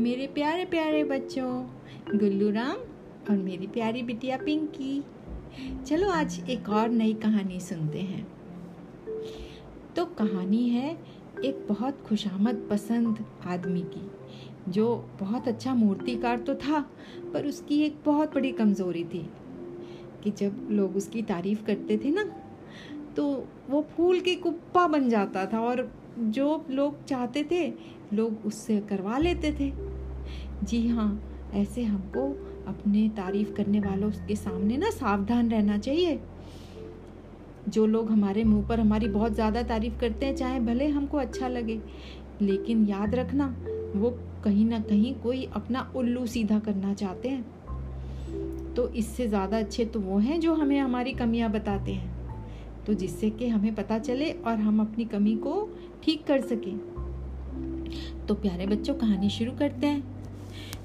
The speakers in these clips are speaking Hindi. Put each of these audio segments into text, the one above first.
मेरे प्यारे प्यारे बच्चों, गुल्लू राम और मेरी प्यारी बिटिया पिंकी। चलो आज एक और नई कहानी सुनते हैं। तो कहानी है एक बहुत खुशामद पसंद आदमी की, जो बहुत अच्छा मूर्तिकार तो था, पर उसकी एक बहुत बड़ी कमज़ोरी थी कि जब लोग उसकी तारीफ़ करते थे ना तो वो फूल की कुप्पा बन जाता था और जो लोग चाहते थे, लोग उससे करवा लेते थे। जी हाँ ऐसे हमको अपने तारीफ़ करने वालों के सामने ना सावधान रहना चाहिए। जो लोग हमारे मुँह पर हमारी बहुत ज़्यादा तारीफ़ करते हैं, चाहे भले हमको अच्छा लगे, लेकिन याद रखना, वो कहीं ना कहीं कोई अपना उल्लू सीधा करना चाहते हैं। तो इससे ज़्यादा अच्छे तो वो हैं जो हमें हमारी कमियाँ बताते हैं। तो जिससे कि हमें पता चले और हम अपनी कमी को ठीक कर सकें। तो प्यारे बच्चों, कहानी शुरू करते हैं।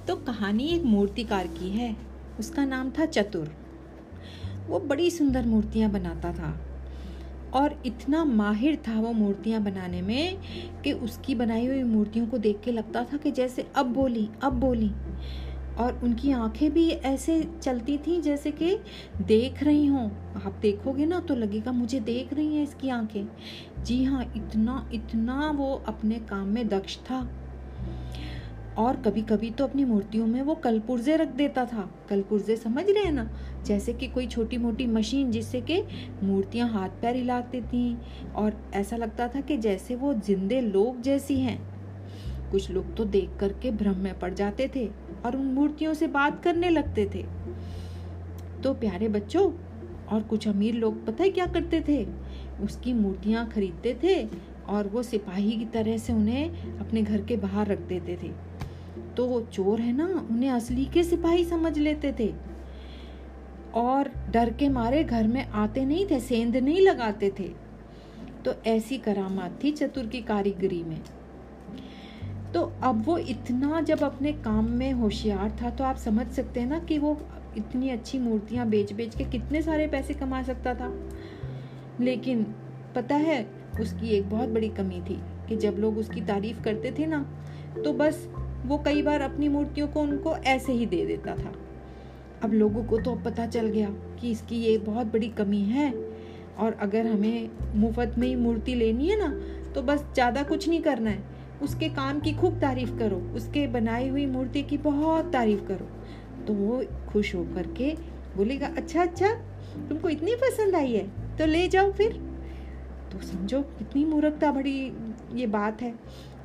तो कहानी एक मूर्तिकार की है। उसका नाम था चतुर। वो बड़ी सुंदर मूर्तियाँ बनाता था। और इतना माहिर था वो मूर्तियाँ बनाने में कि उसकी बनाई हुई मूर्तियों को देख के लगता था कि जैसे अब बोली अब बोली। और उनकी आँखें भी ऐसे चलती थी जैसे कि देख रही हों। आप देखोगे ना तो लगेगा, मुझे देख रही हैं इसकी आँखें। जी हाँ इतना इतना वो अपने काम में दक्ष था। और कभी कभी तो अपनी मूर्तियों में वो कलपुर्जे रख देता था। कलपुर्जे समझ रहे हैं ना? जैसे कि कोई छोटी मोटी मशीन जिससे कि मूर्तियाँ हाथ पैर हिलाती थी और ऐसा लगता था कि जैसे वो जिंदे लोग जैसी हैं। कुछ लोग तो देख करके भ्रम में पड़ जाते थे और उन मूर्तियों से बात करने लगते थे। तो प्यारे बच्चों, और कुछ अमीर लोग पता है क्या करते थे? उसकी मूर्तियाँ खरीदते थे और वो सिपाही की तरह से उन्हें अपने घर के बाहर रख देते थे। तो वो चोर है ना, उन्हें असली के सिपाही समझ लेते थे। और डर के मारे घर में आते नहीं थे, सेंध नहीं लगाते थे। तो ऐसी करामात थी चतुर की कारीगरी में। तो अब वो इतना जब अपने काम में होशियार था तो आप समझ सकते हैं ना कि वो इतनी अच्छी मूर्तियाँ बेच बेच के कितने सारे पैसे कमा सकता था। लेकिन पता है, उसकी एक बहुत बड़ी कमी थी कि जब लोग उसकी तारीफ़ करते थे ना तो बस वो कई बार अपनी मूर्तियों को उनको ऐसे ही दे देता था। अब लोगों को तो अब पता चल गया कि इसकी ये बहुत बड़ी कमी है और अगर हमें मुफ़्त में ही मूर्ति लेनी है ना तो बस ज़्यादा कुछ नहीं करना है। उसके काम की खूब तारीफ़ करो, उसके बनाई हुई मूर्ति की बहुत तारीफ़ करो। तो वो खुश होकर के बोलेगा अच्छा अच्छा तुमको इतनी पसंद आई है तो ले जाओ फिर। तो समझो कितनी मूर्खता बड़ी ये बात है।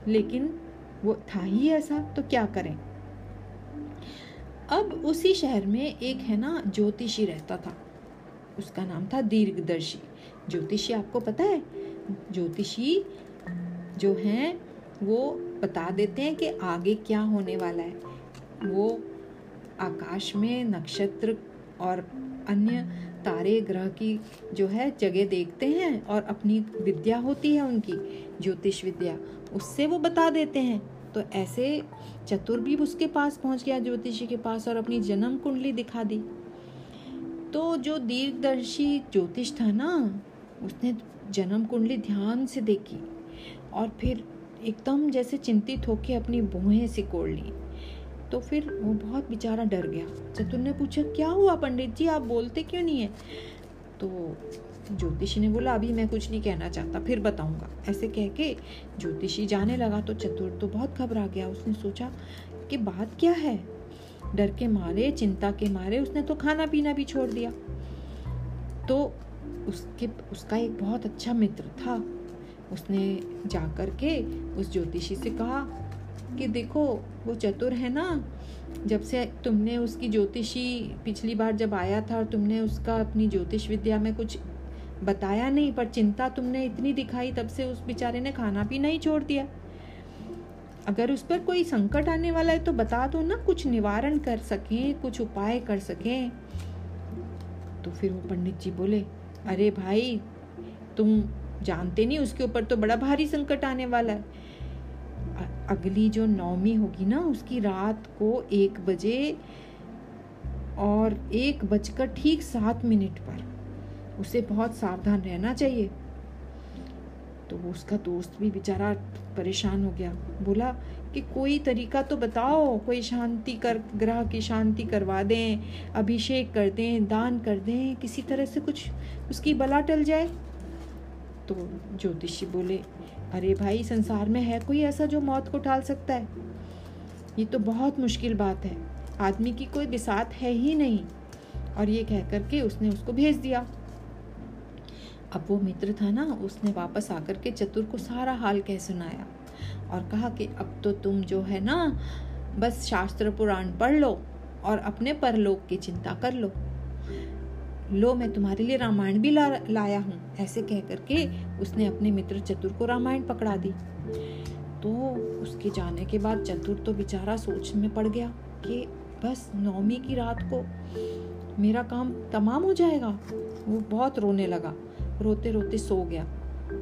लेकिन वो था ही ऐसा तो क्या करें? अब उसी शहर में एक है ना, ज्योतिषी रहता था। उसका नाम था दीर्घदर्शी। ज्योतिषी आपको पता है? ज्योतिषी जो हैं, वो बता देते हैं कि आगे क्या होने वाला है। वो आकाश में नक्षत्र और अन्य तारे ग्रह की जो है जगह देखते हैं और अपनी विद्या होती है उनकी, ज्योतिष विद्या, उससे वो बता देते हैं। तो ऐसे चतुर भी उसके पास पहुँच गया, ज्योतिषी के पास और अपनी जन्म कुंडली दिखा दी। तो जो दीर्घदर्शी ज्योतिष था ना, उसने जन्म कुंडली ध्यान से देखी और फिर एकदम जैसे चिंतित होकर अपनी बोहें सिकोड़ ली। तो फिर वो बहुत बेचारा डर गया। चतुर ने पूछा, क्या हुआ पंडित जी? आप बोलते क्यों नहीं है? तो ज्योतिषी ने बोला, अभी मैं कुछ नहीं कहना चाहता, फिर बताऊँगा। ऐसे कह के ज्योतिषी जाने लगा तो चतुर तो बहुत घबरा गया। उसने सोचा कि बात क्या है? डर के मारे, चिंता के मारे, उसने तो खाना पीना भी छोड़ दिया। तो उसके, उसका एक बहुत अच्छा मित्र था। उसने जा कर के उस ज्योतिषी से कहा कि देखो, वो चतुर है ना, जब से तुमने उसकी ज्योतिषी पिछली बार जब आया था और तुमने उसका अपनी ज्योतिष विद्या में कुछ बताया नहीं, पर चिंता तुमने इतनी दिखाई, तब से उस बेचारे ने खाना पीना ही छोड़ दिया। अगर उस पर कोई संकट आने वाला है तो बता दो ना, कुछ निवारण कर सकें, कुछ उपाय कर सकें। तो फिर वो पंडित जी बोले, अरे भाई, तुम जानते नहीं, उसके ऊपर तो बड़ा भारी संकट आने वाला है। अगली जो नौमी होगी ना, उसकी रात को एक बजे और एक बजकर ठीक सात मिनट पर उसे बहुत सावधान रहना चाहिए। तो उसका दोस्त भी बेचारा परेशान हो गया। बोला कि कोई तरीका तो बताओ, कोई शांति कर, ग्रह की शांति करवा दें, अभिषेक कर दें, दान कर दें, किसी तरह से कुछ उसकी बला टल जाए। तो ज्योतिषी बोले, अरे भाई, संसार में है कोई ऐसा जो मौत को टाल सकता है? ये तो बहुत मुश्किल बात है। आदमी की कोई बिसात है ही नहीं। और ये कह करके उसने उसको भेज दिया। अब वो मित्र था ना, उसने वापस आकर के चतुर को सारा हाल कह सुनाया और कहा कि, अब तो तुम जो है ना, बस शास्त्र पुराण पढ़ लो और अपने परलोक की चिंता कर लो। लो मैं तुम्हारे लिए रामायण भी ला, लाया हूँ। ऐसे कह करके उसने अपने मित्र चतुर को रामायण पकड़ा दी। तो उसके जाने के बाद चतुर तो बेचारा सोच में पड़ गया कि बस नौमी की रात को मेरा काम तमाम हो जाएगा। वो बहुत रोने लगा। रोते रोते सो गया।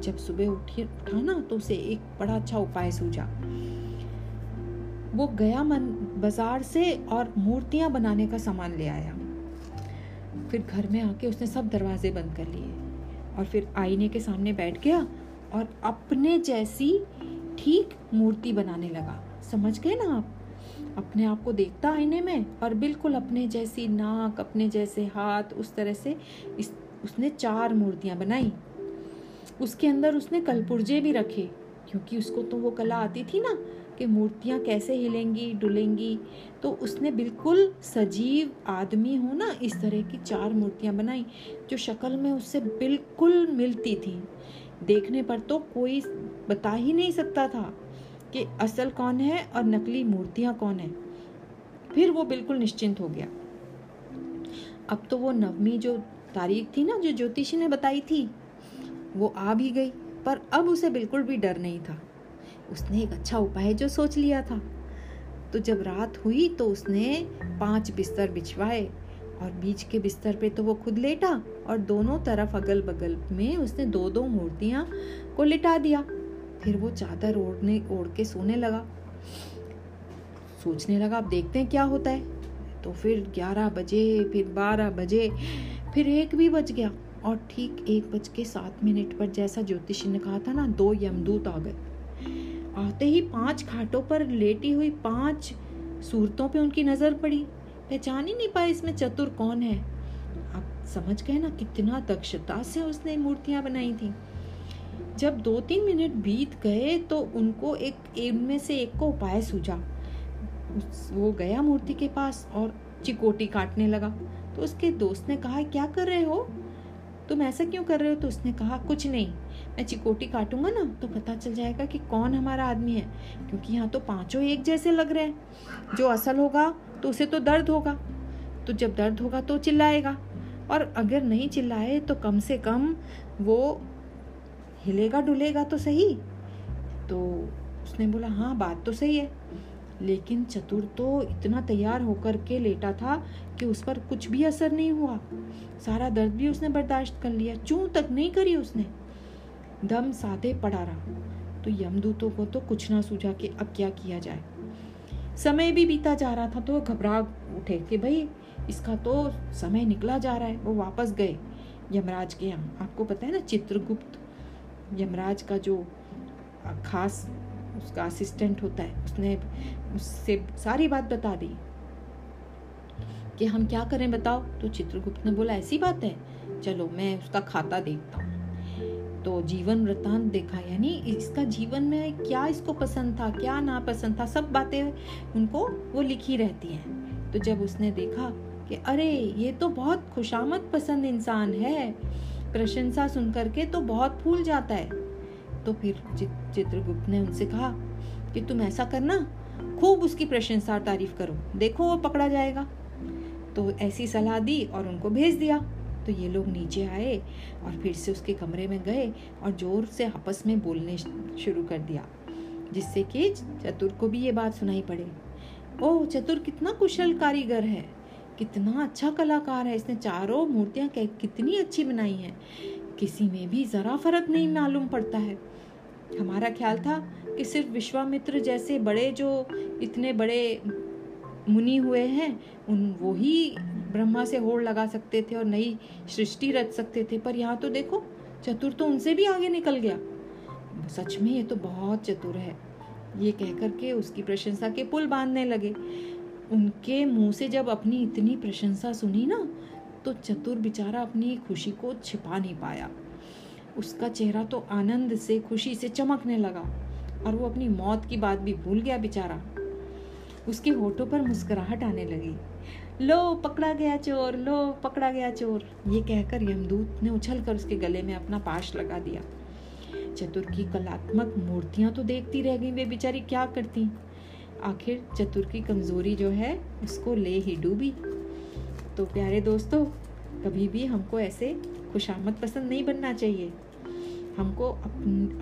जब सुबह उठी उठा ना तो उसे एक बड़ा अच्छा उपाय सूझा। वो गया मन बाज़ार से और मूर्तियाँ बनाने का सामान ले आया। फिर घर में आके उसने सब दरवाजे बंद कर लिए और फिर आईने के सामने बैठ गया और अपने जैसी ठीक मूर्ति बनाने लगा। समझ गए ना आप? अपने आप को देखता आईने में और बिल्कुल अपने जैसी नाक, अपने जैसे हाथ, उस तरह से इस, उसने चार मूर्तियाँ बनाई। उसके अंदर उसने कलपुर्जे भी रखे, क्योंकि उसको तो वो कला आती थी ना कि मूर्तियाँ कैसे हिलेंगी, डुलेंगी? तो उसने बिल्कुल सजीव आदमी हो ना, इस तरह की चार मूर्तियाँ बनाई, जो शक्ल में उससे बिल्कुल मिलती थी। देखने पर तो कोई बता ही नहीं सकता था कि असल कौन है और नकली मूर्तियाँ कौन है। फिर वो बिल्कुल निश्चिंत हो गया। अब तो वो नवमी जो तारीख थी ना, जो ज्योतिषी ने बताई थी, वो आ भी गई, पर अब उसे बिल्कुल भी डर नहीं था। उसने एक अच्छा उपाय जो सोच लिया था। तो जब रात हुई तो उसने पाँच बिस्तर बिछवाए और बीच के बिस्तर पे तो वो खुद लेटा और दोनों तरफ़ अगल बगल में उसने दो दो मूर्तियाँ को लिटा दिया। फिर वो चादर ओढ़ने, ओढ़ के सोने लगा। सोचने लगा, अब देखते हैं क्या होता है। तो फिर ग्यारह बजे, फिर बारह बजे, फिर एक भी बज गया। और ठीक एक बज के सात मिनट पर जैसा ज्योतिषी ने कहा था ना, दो यमदूत आ गए। आते ही पाँच खाटों पर लेटी हुई पाँच सूरतों पे उनकी नज़र पड़ी। पहचान ही नहीं पाए इसमें चतुर कौन है। आप समझ गए ना कितना दक्षता से उसने मूर्तियाँ बनाई थी। जब दो तीन मिनट बीत गए तो उनको एक इनमें से एक को उपाय सूझा। वो गया मूर्ति के पास और चिकोटी काटने लगा। तो उसके दोस्त ने कहा, क्या कर रहे हो? तुम ऐसा क्यों कर रहे हो? तो उसने कहा, कुछ नहीं। मैं चिकोटी काटूँगा ना तो पता चल जाएगा कि कौन हमारा आदमी है। क्योंकि यहाँ तो पाँचों एक जैसे लग रहे हैं। जो असल होगा तो उसे तो दर्द होगा। तो जब दर्द होगा तो चिल्लाएगा। और अगर नहीं चिल्लाए तो कम से कम वो हिलेगा, डुलेगा तो सही। तो उसने बोला हाँ बात तो सही है। लेकिन चतुर तो इतना तैयार होकर के लेटा था कि उस पर कुछ भी असर नहीं हुआ। सारा दर्द भी उसने बर्दाश्त कर लिया। चूं तक नहीं करी उसने। दम साधे पड़ा रहा। तो यमदूतों को तो कुछ ना सूझा कि अब क्या किया जाए। समय भी बीता जा रहा था तो घबरा उठे कि भाई, इसका तो समय निकला जा रहा है, वो वापस गए। यमराज के यहाँ आपको पता है ना चित्रगुप्त? यमराज का जो खास उसका असिस्टेंट होता है, उसने उससे सारी बात बता दी। कि हम क्या करें बताओ? तो चित्रगुप्त ने बोला, ऐसी बात है। चलो, मैं उसका खाता देखता हूँ। तो जीवन वृतांत देखा, यानी इसका जीवन में क्या इसको पसंद था, क्या ना पसंद था, सब बातें उनको वो लिखी रहती हैं। तो जब उसने देखा कि अरे, ये तो बहुत खुशामद पसंद इंसान है, प्रशंसा सुन करके तो बहुत फूल जाता है। तो फिर चित्रगुप्त ने उनसे कहा कि तुम ऐसा करना, खूब उसकी प्रशंसा तारीफ़ करो, देखो वो पकड़ा जाएगा। तो ऐसी सलाह दी और उनको भेज दिया। तो ये लोग नीचे आए और फिर से उसके कमरे में गए और ज़ोर से आपस में बोलने शुरू कर दिया, जिससे कि चतुर को भी ये बात सुनाई पड़े। ओह चतुर कितना कुशल कारीगर है, कितना अच्छा कलाकार है, इसने चारों मूर्तियाँ कितनी अच्छी बनाई हैं। किसी में भी ज़रा फ़र्क नहीं मालूम पड़ता है। हमारा ख्याल था कि सिर्फ़ विश्वामित्र जैसे बड़े जो इतने बड़े मुनि हुए हैं, उन, वो ही ब्रह्मा से होड़ लगा सकते थे और नई सृष्टि रच सकते थे। पर यहाँ तो देखो, चतुर तो उनसे भी आगे निकल गया। सच में ये तो बहुत चतुर है। ये कहकर के उसकी प्रशंसा के पुल बांधने लगे। उनके मुँह से जब अपनी इतनी प्रशंसा सुनी ना तो चतुर बेचारा अपनी खुशी को छिपा नहीं पाया। उसका चेहरा तो आनंद से, खुशी से चमकने लगा और वो अपनी मौत की बात भी भूल गया बेचारा। उसके होठों पर मुस्कुराहट आने लगी। लो, पकड़ा गया चोर, लो, पकड़ा गया चोर। ये कहकर यमदूत ने उछल कर उसके गले में अपना पाश लगा दिया। चतुर की कलात्मक मूर्तियाँ तो देखती रह गई, वे बेचारी क्या करती? आखिर चतुर की कमज़ोरी जो है, उसको ले ही डूबी। तो प्यारे दोस्तों, कभी भी हमको ऐसे खुशामद पसंद नहीं बनना चाहिए। हमको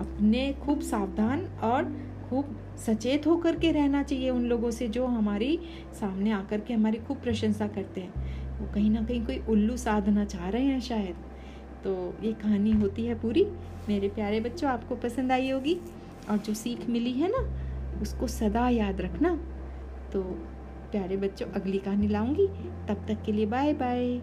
अपने खूब सावधान और खूब सचेत होकर के रहना चाहिए उन लोगों से जो हमारी सामने आकर के हमारी खूब प्रशंसा करते हैं। वो कहीं ना कहीं कोई उल्लू साधना चाह रहे हैं शायद। तो ये कहानी होती है पूरी। मेरे प्यारे बच्चों, आपको पसंद आई होगी और जो सीख मिली है ना, उसको सदा याद रखना। तो प्यारे बच्चों, अगली कहानी लाऊँगी। तब तक के लिए बाय बाय